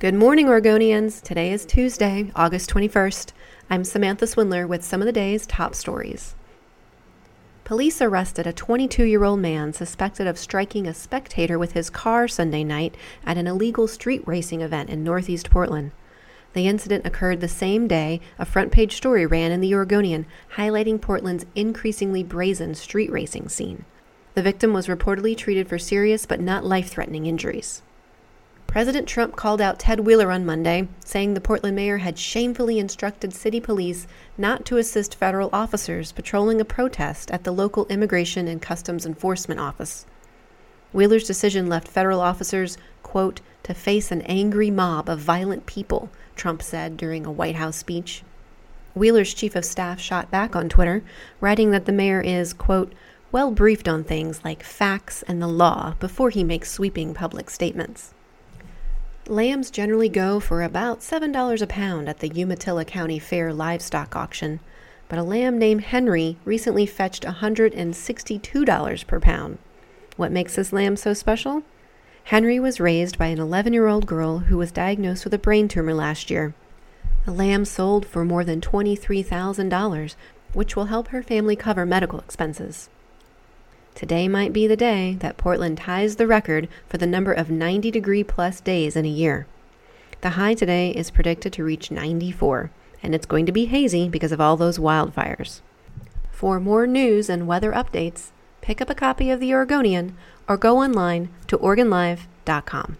Good morning, Oregonians. Today is Tuesday, August 21st. I'm Samantha Swindler with some of the day's top stories. Police arrested a 22 year old man suspected of striking a spectator with his car Sunday night at an illegal street racing event in northeast Portland. The incident occurred the same day a front page story ran in the Oregonian highlighting Portland's increasingly brazen street racing scene. The victim was reportedly treated for serious but not life threatening injuries. President Trump called out Ted Wheeler on Monday, saying the Portland mayor had shamefully instructed city police not to assist federal officers patrolling a protest at the local Immigration and Customs Enforcement Office. Wheeler's decision left federal officers, quote, to face an angry mob of violent people, Trump said during a White House speech. Wheeler's chief of staff shot back on Twitter, writing that the mayor is, quote, well briefed on things like facts and the law before he makes sweeping public statements. Lambs generally go for about $7 a pound at the Umatilla County Fair livestock auction, but a lamb named Henry recently fetched $162 per pound. What makes this lamb so special? Henry was raised by an 11 year old girl who was diagnosed with a brain tumor last year. The lamb sold for more than $23,000, which will help her family cover medical expenses. Today might be the day that Portland ties the record for the number of 90 degree plus days in a year. The high today is predicted to reach 94, and it's going to be hazy because of all those wildfires. For more news and weather updates, pick up a copy of the Oregonian or go online to OregonLive.com.